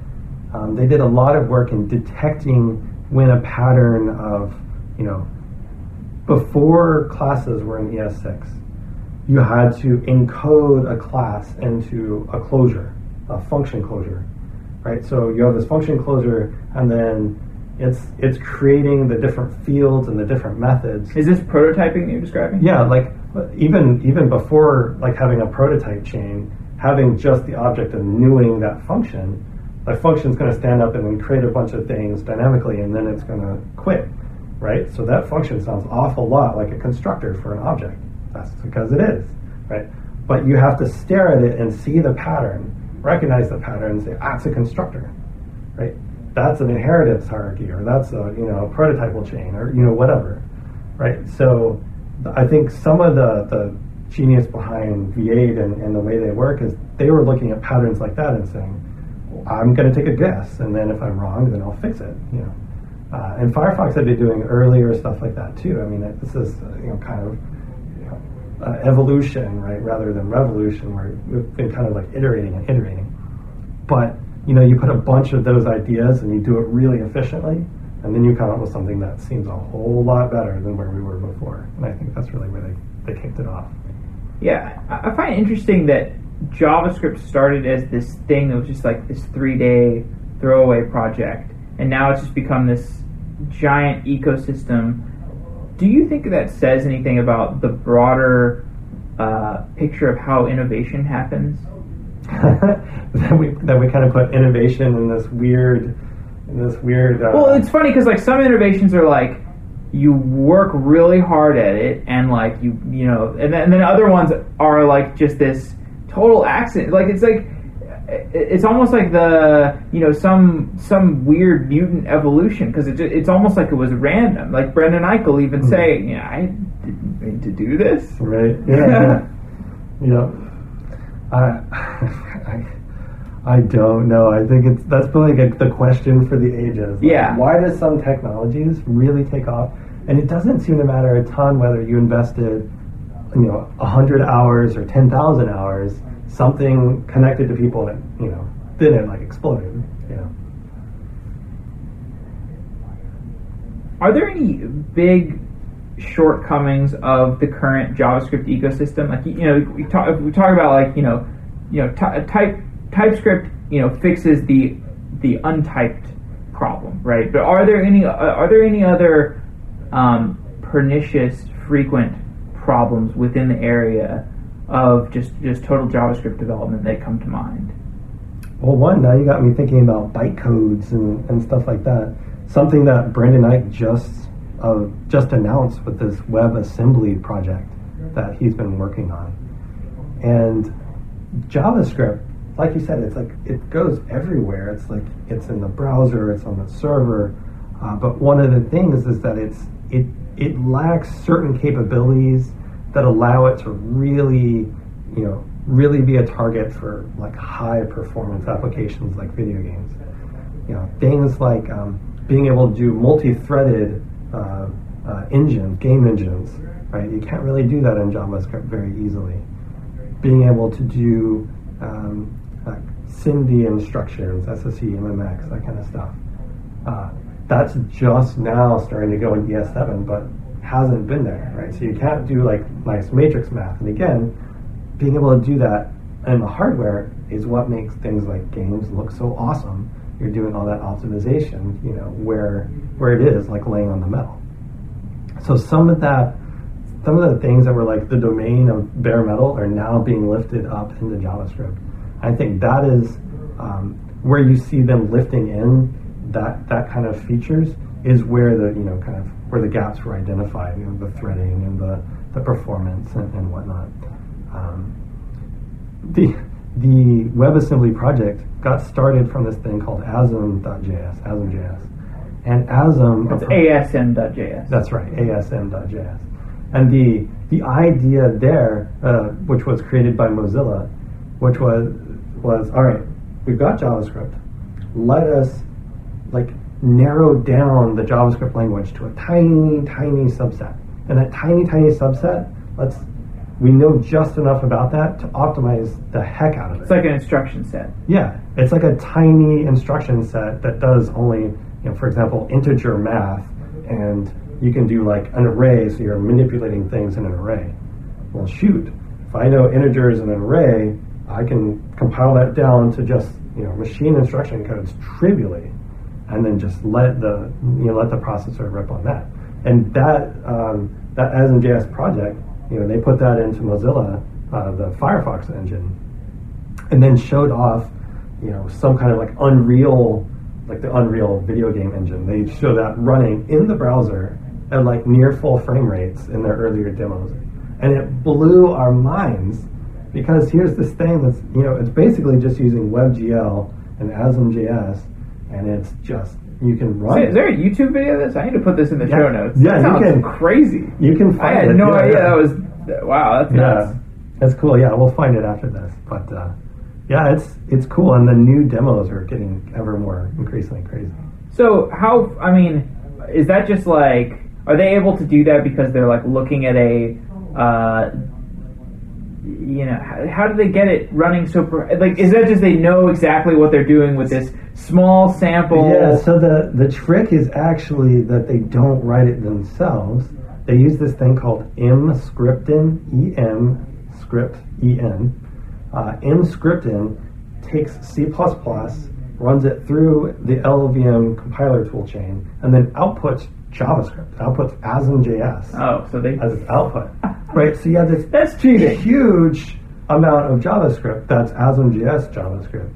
um, they did a lot of work in detecting when a pattern of, you know, before classes were in ES6, you had to encode a class into a closure, a function closure, right? So you have this function closure, and then it's it's creating the different fields and the different methods. Is this prototyping that you're describing? Yeah, like even even before like having a prototype chain, having just the object and knowing that function, that function's going to stand up and then create a bunch of things dynamically, and then it's going to quit, right? So that function sounds awful lot like a constructor for an object. That's because it is, right? But you have to stare at it and see the pattern, recognize the pattern, and say, ah, it's a constructor, right? That's an inheritance hierarchy, or that's a you know a prototypal chain, or you know whatever, right? So I think some of the the genius behind V8 and, and the way they work is they were looking at patterns like that and saying, well, I'm going to take a guess, and then if I'm wrong, then I'll fix it, you know. Uh, and Firefox had been doing earlier stuff like that too. I mean, this is you know kind of uh, evolution, right, rather than revolution, where we've been kind of like iterating and iterating. But you know, you put a bunch of those ideas and you do it really efficiently, and then you come up with something that seems a whole lot better than where we were before. And I think that's really where they, they kicked it off. Yeah, I find it interesting that JavaScript started as this thing that was just like this three day throwaway project, and now it's just become this giant ecosystem do you think that says anything about the broader uh, picture of how innovation happens? That we that we kind of put innovation in this weird, in this weird. Uh, well, it's funny because like some innovations are like you work really hard at it and like you you know and then, and then other ones are like just this total accident like it's like it's almost like the you know some some weird mutant evolution because it, it's almost like it was random. Like Brendan Eichel even mm-hmm. say, "Yeah, I didn't mean to do this." Right. Yeah. yeah. I, I, I don't know. I think it's that's probably like the question for the ages. Like, Yeah. Why does some technologies really take off? And it doesn't seem to matter a ton whether you invested, you know, hundred hours or ten thousand hours. Something connected to people, that you know, then it like exploded. You know. Are there any big shortcomings of the current JavaScript ecosystem? Like you know, we talk we talk about like you know, you know, ty- type TypeScript you know fixes the the untyped problem, right? But are there any uh, are there any other um, pernicious frequent problems within the area of just just total JavaScript development that come to mind? Well, one, now you got me thinking about bytecodes and, and stuff like that. Something that Brendan Eich just just announced with this WebAssembly project that he's been working on. And JavaScript, like you said, it's like it goes everywhere. It's like it's in the browser, it's on the server. Uh, but one of the things is that it's it it lacks certain capabilities that allow it to really, you know, really be a target for like high performance applications like video games. You know, things like um, being able to do multi-threaded uh, uh, engines, game engines, right? You can't really do that in JavaScript very easily. Being able to do um, like SIMD instructions, SSE, MMX, that kind of stuff. Uh, that's just now starting to go in ES7, but hasn't been there, right? So you can't do like nice matrix math. And again, being able to do that in the hardware is what makes things like games look so awesome. You're doing all that optimization, you know, where where it is like laying on the metal. So some of that, some of the things that were like the domain of bare metal are now being lifted up into JavaScript. I think that is um, where you see them lifting in that that kind of features is where the you know kind of where the gaps were identified, you know, the threading and the, the performance and, and whatnot. Um, the the WebAssembly project got started from this thing called Asm.js, Asm.js, and Asm. It's ASM.js. That's right, ASM.js. And the the idea there, uh, which was created by Mozilla, which was was all right. We've got JavaScript. Let us like narrow down the JavaScript language to a tiny, tiny subset. And that tiny, tiny subset, let's we know just enough about that to optimize the heck out of it. It's like an instruction set. Yeah, it's like a tiny instruction set that does only, know, for example, integer math, and you can do like an array, so you're manipulating things in an array. Well, shoot, if I know integers in an array, I can compile that down to just you know machine instruction codes trivially, and then just let the you know let the processor rip on that. And that um, that ASM.js project, you know, they put that into Mozilla, uh, the Firefox engine, and then showed off, you know, some kind of like Unreal, like the Unreal video game engine. They show that running in the browser at like near full frame rates in their earlier demos, and it blew our minds because here's this thing that's you know it's basically just using WebGL and ASM.js, and it's just you can run. Is there a YouTube video of this? I need to put this in the Yeah. show notes. Yeah, that you sounds can- crazy. you can find it. I had it. no Yeah, idea yeah. that was. Wow, that's Yeah, nuts. that's cool. Yeah, we'll find it after this. But uh, yeah, it's it's cool, and the new demos are getting ever more increasingly crazy. So how? I mean, is that just like? Are they able to do that because they're like looking at a? Uh, you know, how, how do they get it running so? Per, like, is that just they know exactly what they're doing with this small sample? Yeah. So the the trick is actually that they don't write it themselves. They use this thing called M Emscripten, E M script E N. Uh, Emscripten takes C++, runs it through the LLVM compiler toolchain, and then outputs JavaScript. Outputs ASM.js Oh, so they. as its output. Right. So you have this That's cheating. huge amount of JavaScript that's ASM.js JavaScript,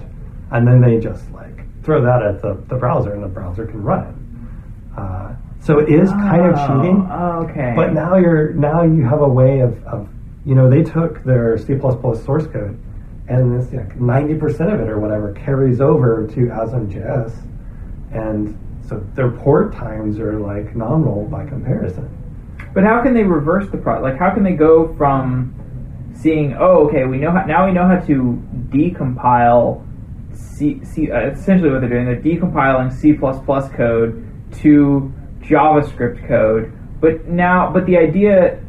and then they just like throw that at the, the browser, and the browser can run it. Uh, so it is kind of cheating, Oh, okay. but now you're now you have a way of, of you know they took their C++ source code, and this ninety percent of it or whatever carries over to ASM.js, and so their port times are like nominal by comparison. But how can they reverse the pro? Like, how can they go from seeing, oh, okay, we know how, now we know how to decompile C, C uh, essentially what they're doing. They're decompiling C++ code to JavaScript code. But now, but the idea,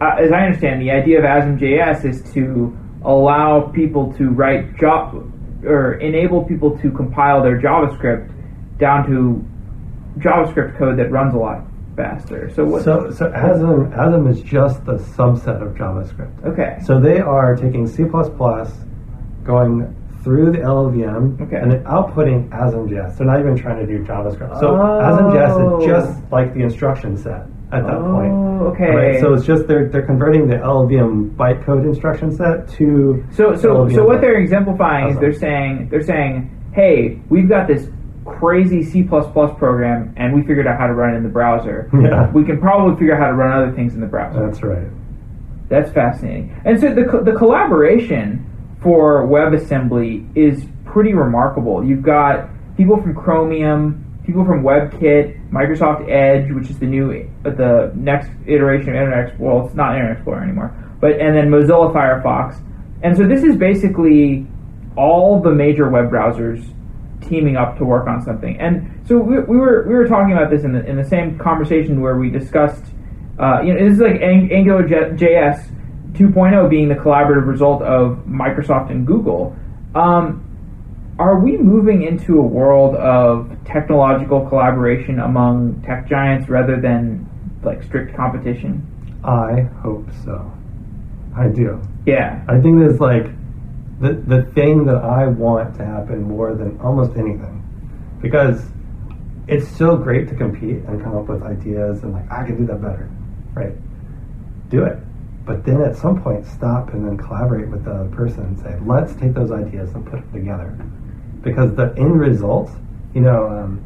uh, as I understand, the idea of ASM.js is to allow people to write job or enable people to compile their JavaScript down to JavaScript code that runs a lot faster. So what? So, so ASM, ASM is just a subset of JavaScript. okay. So they are taking C++, going through the LLVM, Okay. and then outputting ASM.js. They're not even trying to do JavaScript. So Oh. ASM.js is just like the instruction set at that point. Oh, okay. Right? So it's just they're they're converting the LLVM bytecode instruction set to So so LLVM so what they're exemplifying is they're saying they're saying, hey, we've got this crazy C program and we figured out how to run it in the browser. Yeah. We can probably figure out how to run other things in the browser. That's right. That's fascinating. And so the co- the collaboration for WebAssembly is pretty remarkable. You've got people from Chromium, people from WebKit, Microsoft Edge, which is the new the next iteration of Internet Explorer. Well, it's not Internet Explorer anymore, but and then Mozilla Firefox. And so this is basically all the major web browsers teaming up to work on something. And so we, we were we were talking about this in the in the same conversation where we discussed, uh, you know, this is like Ang- Angular JS 2.0 being the collaborative result of Microsoft and Google. Um, are we moving into a world of technological collaboration among tech giants rather than like strict competition? I hope so. I do. Yeah. I think there's like the the thing that I want to happen more than almost anything, because it's so great to compete and come up with ideas and like I can do that better, right? Do it, but then at some point stop and then collaborate with the other person and say let's take those ideas and put them together, because the end result, you know. Um,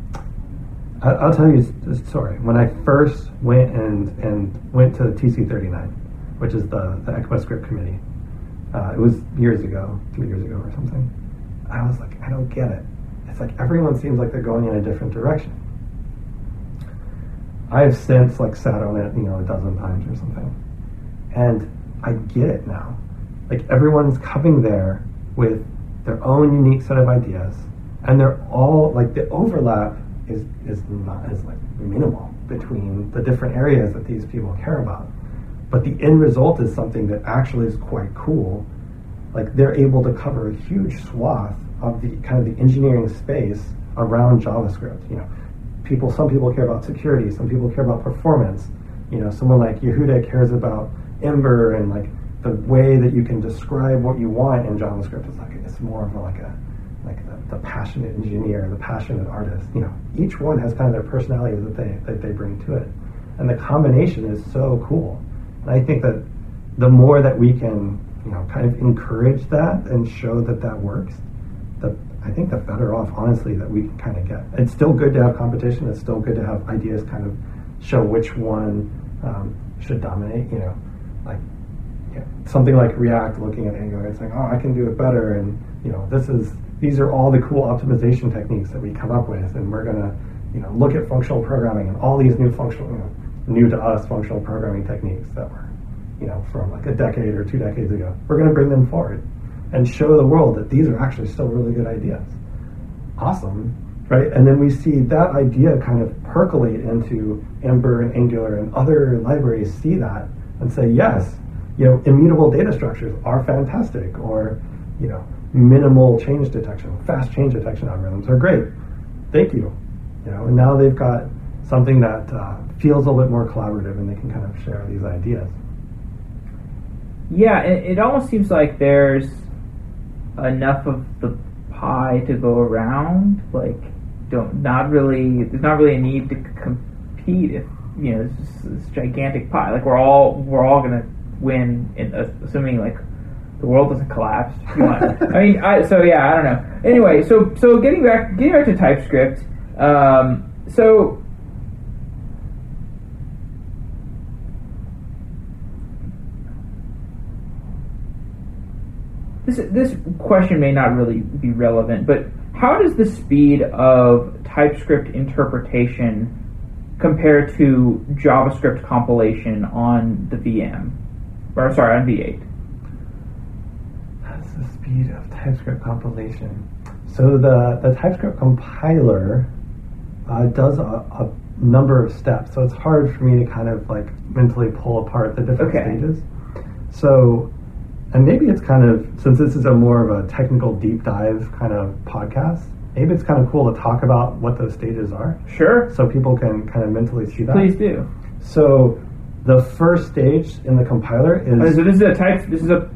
I- I'll tell you a story. When I first went and, and went to the TC39, which is the, the ECMAScript committee, uh, it was years ago, three years ago or something. I was like, I don't get it. It's like everyone seems like they're going in a different direction. I have since like sat on it, you know, a dozen times or something, and I get it now. Like everyone's coming there with their own unique set of ideas, and they're all like the overlap is is not is like minimal between the different areas that these people care about. But the end result is something that actually is quite cool. Like they're able to cover a huge swath of the kind of the engineering space around JavaScript. You know, people some people care about security, some people care about performance. You know, someone like Yehuda cares about Ember and like the way that you can describe what you want in JavaScript is like it's more of like a like the, the passionate engineer, the passionate artist. You know, each one has kind of their personality that they that they bring to it, and the combination is so cool. And I think that the more that we can, you know, kind of encourage that and show that that works, the I think the better off, honestly, that we can kind of get. It's still good to have competition. It's still good to have ideas kind of show which one um, should dominate. You know, like yeah, something like React looking at Angular and saying, "Oh, I can do it better," and you know, this is these are all the cool optimization techniques that we come up with, and we're gonna, you know, look at functional programming and all these new functional, you know, new to us functional programming techniques that were, you know, from like a decade or two decades ago. We're gonna bring them forward and show the world that these are actually still really good ideas. Awesome, right? And then we see that idea kind of percolate into Ember and Angular and other libraries see that and say, yes, you know, immutable data structures are fantastic, or you know, minimal change detection, fast change detection algorithms are great. Thank you. You know, and now they've got something that uh, feels a little bit more collaborative, and they can kind of share these ideas. Yeah, it, it almost seems like there's enough of the pie to go around. Like, don't not really. There's not really a need to compete if you know it's this gigantic pie. Like we're all we're all gonna win, in, uh, assuming like the world doesn't collapse. I mean, I, so yeah, I don't know. Anyway, so so getting back getting back to TypeScript. Um, so this this question may not really be relevant, but how does the speed of TypeScript interpretation compare to JavaScript compilation on the VM, or sorry, on V8? Speed of TypeScript compilation. So the, the TypeScript compiler uh, does a, a number of steps. So it's hard for me to kind of like mentally pull apart the different Okay. stages. So, and maybe it's kind of, since this is a more of a technical deep dive kind of podcast, maybe it's kind of cool to talk about what those stages are Sure. so people can kind of mentally see that. Please do. So the first stage in the compiler Uh, is So this is a type. This is a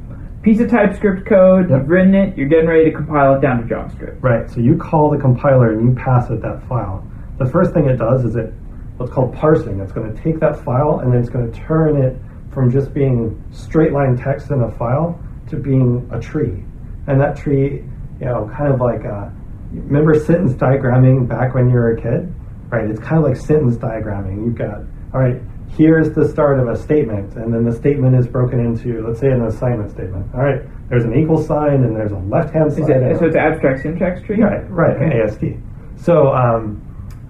piece of TypeScript code. Yep. You've written it. You're getting ready to compile it down to JavaScript. right. So you call the compiler and you pass it that file. The first thing it does is it what's called parsing. It's going to take that file and then it's going to turn it from just being straight line text in a file to being a tree. And that tree, you know, kind of like a, remember sentence diagramming back when you were a kid, right? It's kind of like sentence diagramming. You've got all right. Here's the start of a statement, and then the statement is broken into, let's say, an assignment statement. All right, there's an equal sign, and there's a left-hand side. it, so it's abstract syntax tree. Right, right, Okay. AST. So um,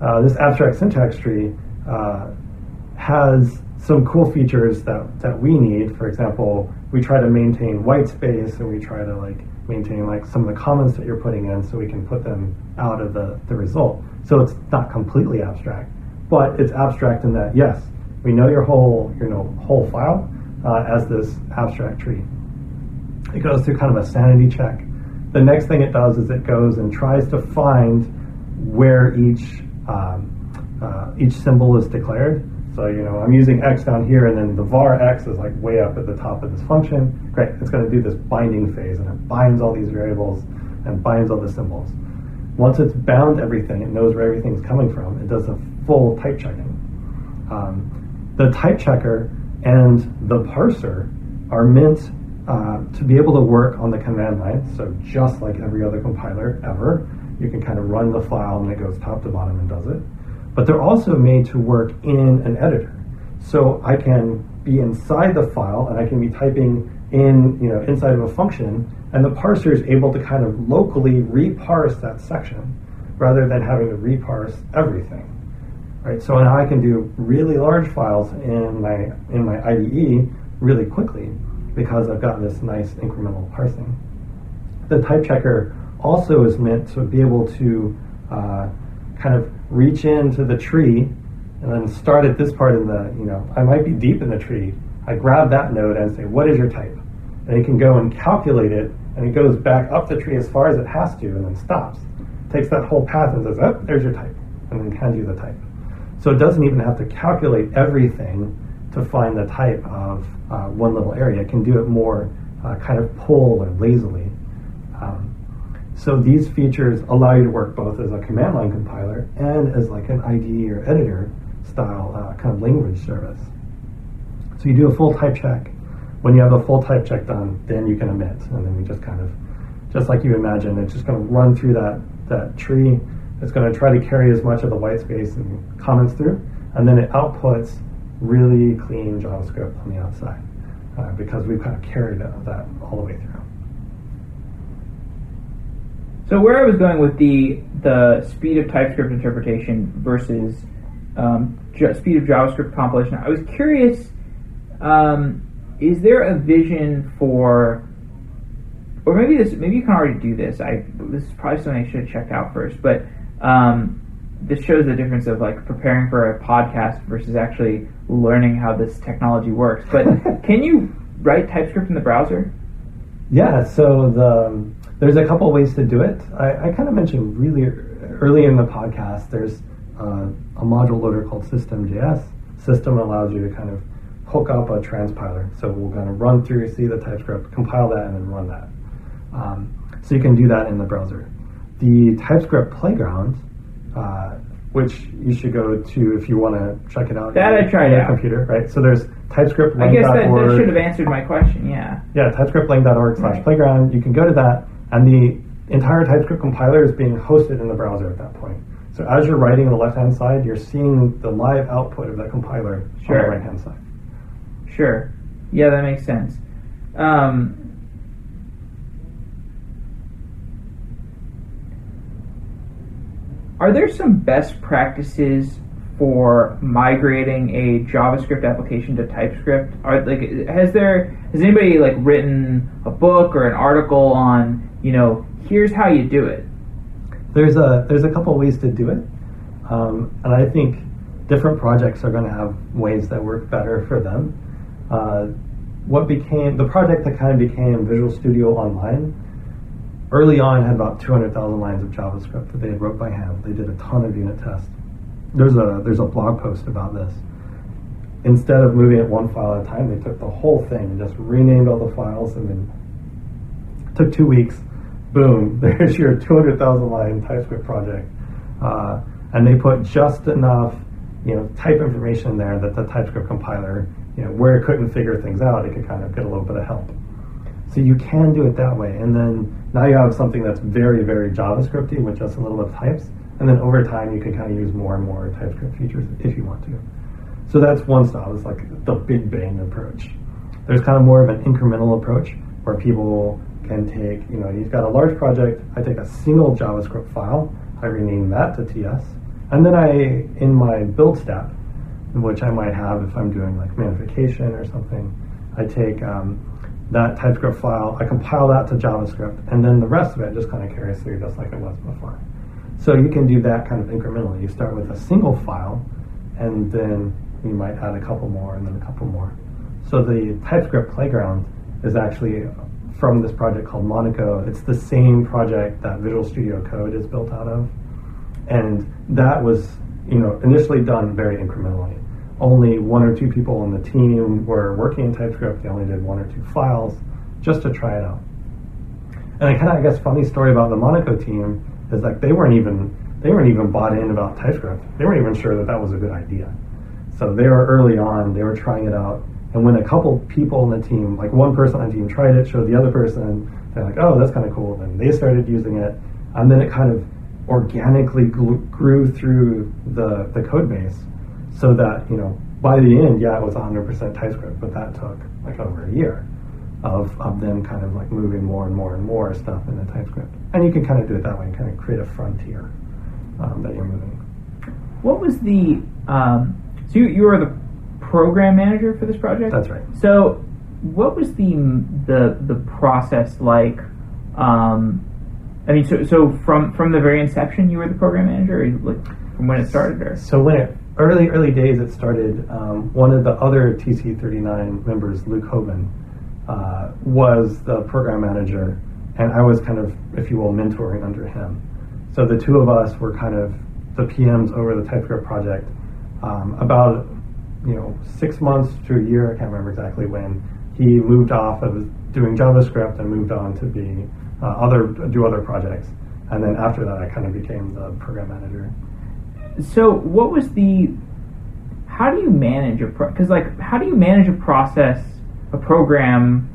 uh, this abstract syntax tree uh, has some cool features that, that we need. For example, we try to maintain white space and we try to like maintain like some of the comments that you're putting in so we can put them out of the, the result. So it's not completely abstract, but it's abstract in that yes, we know your whole you know whole file uh, as this abstract tree. It goes through kind of a sanity check. The next thing it does is it goes and tries to find where each um, uh, each symbol is declared. So you know I'm using x down here, and then the var x is like way up at the top of this function. Great, it's going to do this binding phase, and it binds all these variables and binds all the symbols. Once it's bound everything, it knows where everything's coming from. It does a full type checking. Um, the type checker and the parser are meant uh, to be able to work on the command line. So just like every other compiler ever, you can kind of run the file and it goes top to bottom and does it. But they're also made to work in an editor. So I can be inside the file and I can be typing in, you know, inside of a function, and the parser is able to kind of locally reparse that section rather than having to reparse everything. Right, so now I can do really large files in my in my IDE really quickly because I've got this nice incremental parsing. The type checker also is meant to be able to uh, kind of reach into the tree and then start at this part in the, you know, I might be deep in the tree. I grab that node and say, what is your type? And it can go and calculate it, and it goes back up the tree as far as it has to and then stops. Takes that whole path and says, oh, there's your type, and then hands you the type. So it doesn't even have to calculate everything to find the type of uh, one little area. It can do it more uh, kind of pull or lazily. Um, so these features allow you to work both as a command line compiler and as like an IDE or editor style uh, kind of language service. So you do a full type check. When you have a full type check done, then you can emit, and then we just kind of, just like you imagine, it's just going to run through that that tree. It's going to try to carry as much of the white space and comments through, and then it outputs really clean JavaScript on the outside uh, because we've kind of carried that, all the way through. So where I was going with the the speed of TypeScript interpretation versus um, ju- speed of JavaScript compilation, I was curious: um, is there a vision for, or maybe this maybe you can already do this. I this is probably something I should have checked out first, but um, this shows the difference of like preparing for a podcast versus actually learning how this technology works. But can you write TypeScript in the browser? Yeah, so the, there's a couple ways to do it. I, I kind of mentioned really early in the podcast, there's uh, a module loader called System.js. System allows you to kind of hook up a transpiler. So we'll kind of run through, see the TypeScript, compile that, and then run that. Um, so you can do that in the browser. The TypeScript Playground, uh, which you should go to if you want to check it out. That I tried on your out. computer, right? So there's TypeScript. I guess that, that should have answered my question. Yeah. Yeah, typescriptlang.org slash playground. You can go to that, and the entire TypeScript compiler is being hosted in the browser at that point. So as you're writing on the left hand side, you're seeing the live output of that compiler on Sure. the right hand side. Sure. Yeah, that makes sense. Um, are there some best practices for migrating a JavaScript application to TypeScript? Are like has there has anybody like written a book or an article on you know here's how you do it? There's a there's a couple ways to do it, um, and I think different projects are going to have ways that work better for them. Uh, what became the project that kind of became Visual Studio Online early on had about 200,000 lines of JavaScript that they had wrote by hand. They did a ton of unit tests. There's a there's a blog post about this. Instead of moving it one file at a time, they took the whole thing and just renamed all the files and then took two weeks. Boom, there's your 200,000 line TypeScript project. Uh, and they put just enough, you know, type information in there that the TypeScript compiler, you know, where it couldn't figure things out, it could kind of get a little bit of help. So you can do it that way. And then now you have something that's very, very JavaScripty with just a little bit of types. And then over time, you can kind of use more and more TypeScript features if you want to. So that's one style. It's like the big bang approach. There's kind of more of an incremental approach where people can take, you know, you've got a large project. I take a single JavaScript file. I rename that to TS. And then I, in my build step, which I might have if I'm doing like minification or something, I take um, that TypeScript file, I compile that to JavaScript, and then the rest of it just kind of carries through just like it was before. So you can do that kind of incrementally. You start with a single file, and then you might add a couple more, and then a couple more. So the TypeScript playground is actually from this project called Monaco. It's the same project that Visual Studio Code is built out of, and that was you know initially done very incrementally only one or two people on the team were working in TypeScript. They only did one or two files just to try it out. And I kind of, I guess, funny story about the Monaco team is like they weren't even they weren't even bought in about TypeScript. They weren't even sure that that was a good idea. So they were early on. They were trying it out. And when a couple people on the team, like one person on the team, tried it, showed the other person, they're like, "Oh, that's kind of cool." Then they started using it, and then it kind of organically grew through the the code base so that you know by the end, yeah, it was 100% TypeScript, but that took like over a year of of them kind of like moving more and more and more stuff into TypeScript, and you can kind of do it that way and kind of create a frontier um, that you're moving. What was the um, so you, you were the program manager for this project? That's right. So what was the the the process like? Um, I mean, so so from from the very inception, you were the program manager, or like from when it started, or so when it early, early days, it started. Um, one of the other TC39 members, Luke Hoban, uh, was the program manager, and I was kind of, if you will, mentoring under him. So the two of us were kind of the PMs over the TypeScript project. Um, about you know six months to a year, I can't remember exactly when he moved off of doing JavaScript and moved on to be uh, other do other projects. And then after that, I kind of became the program manager so what was the how do you manage a pro because like how do you manage a process a program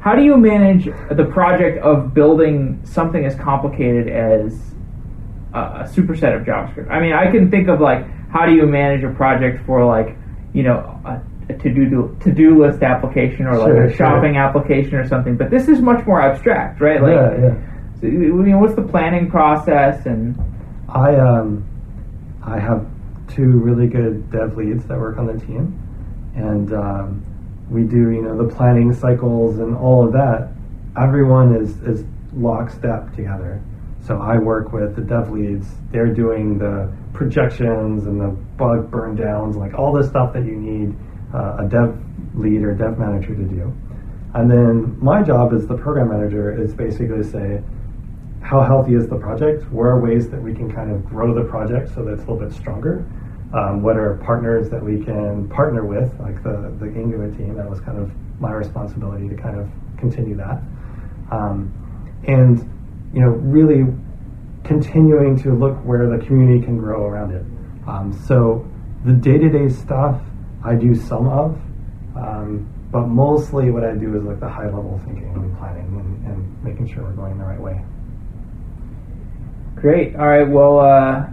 how do you manage the project of building something as complicated as a, a superset of javascript i mean i can think of like how do you manage a project for like you know a, a to-do to-do list application or like sure, a shopping sure. application or something but this is much more abstract right like yeah, yeah. So, you know, what's the planning process and I um, I have two really good dev leads that work on the team, and um, we do you know the planning cycles and all of that. Everyone is is lockstep together. So I work with the dev leads. They're doing the projections and the bug burn downs, like all the stuff that you need uh, a dev lead or dev manager to do. And then my job as the program manager is basically to say, how healthy is the project? Where are ways that we can kind of grow the project so that it's a little bit stronger? Um, what are partners that we can partner with, like the, the Angular team? That was kind of my responsibility to kind of continue that. Um, and, you know, really continuing to look where the community can grow around it. Um, so the day-to-day stuff I do some of, um, but mostly what I do is like the high-level thinking and planning and, and making sure we're going the right way. Great. All right. Well, uh,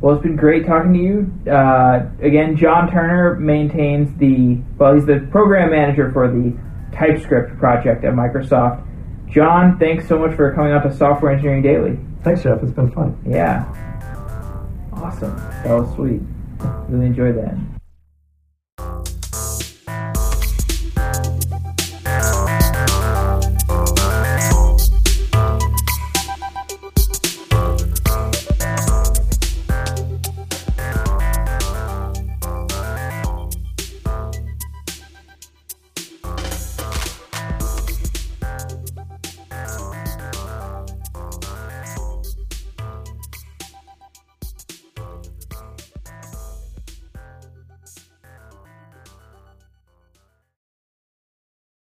well, it's been great talking to you. Uh, again, John Turner maintains the well, he's the program manager for the TypeScript project at Microsoft. John, thanks so much for coming out to Software Engineering Daily. Thanks, Jeff. It's been fun. Yeah. Awesome. That was sweet. Really enjoyed that.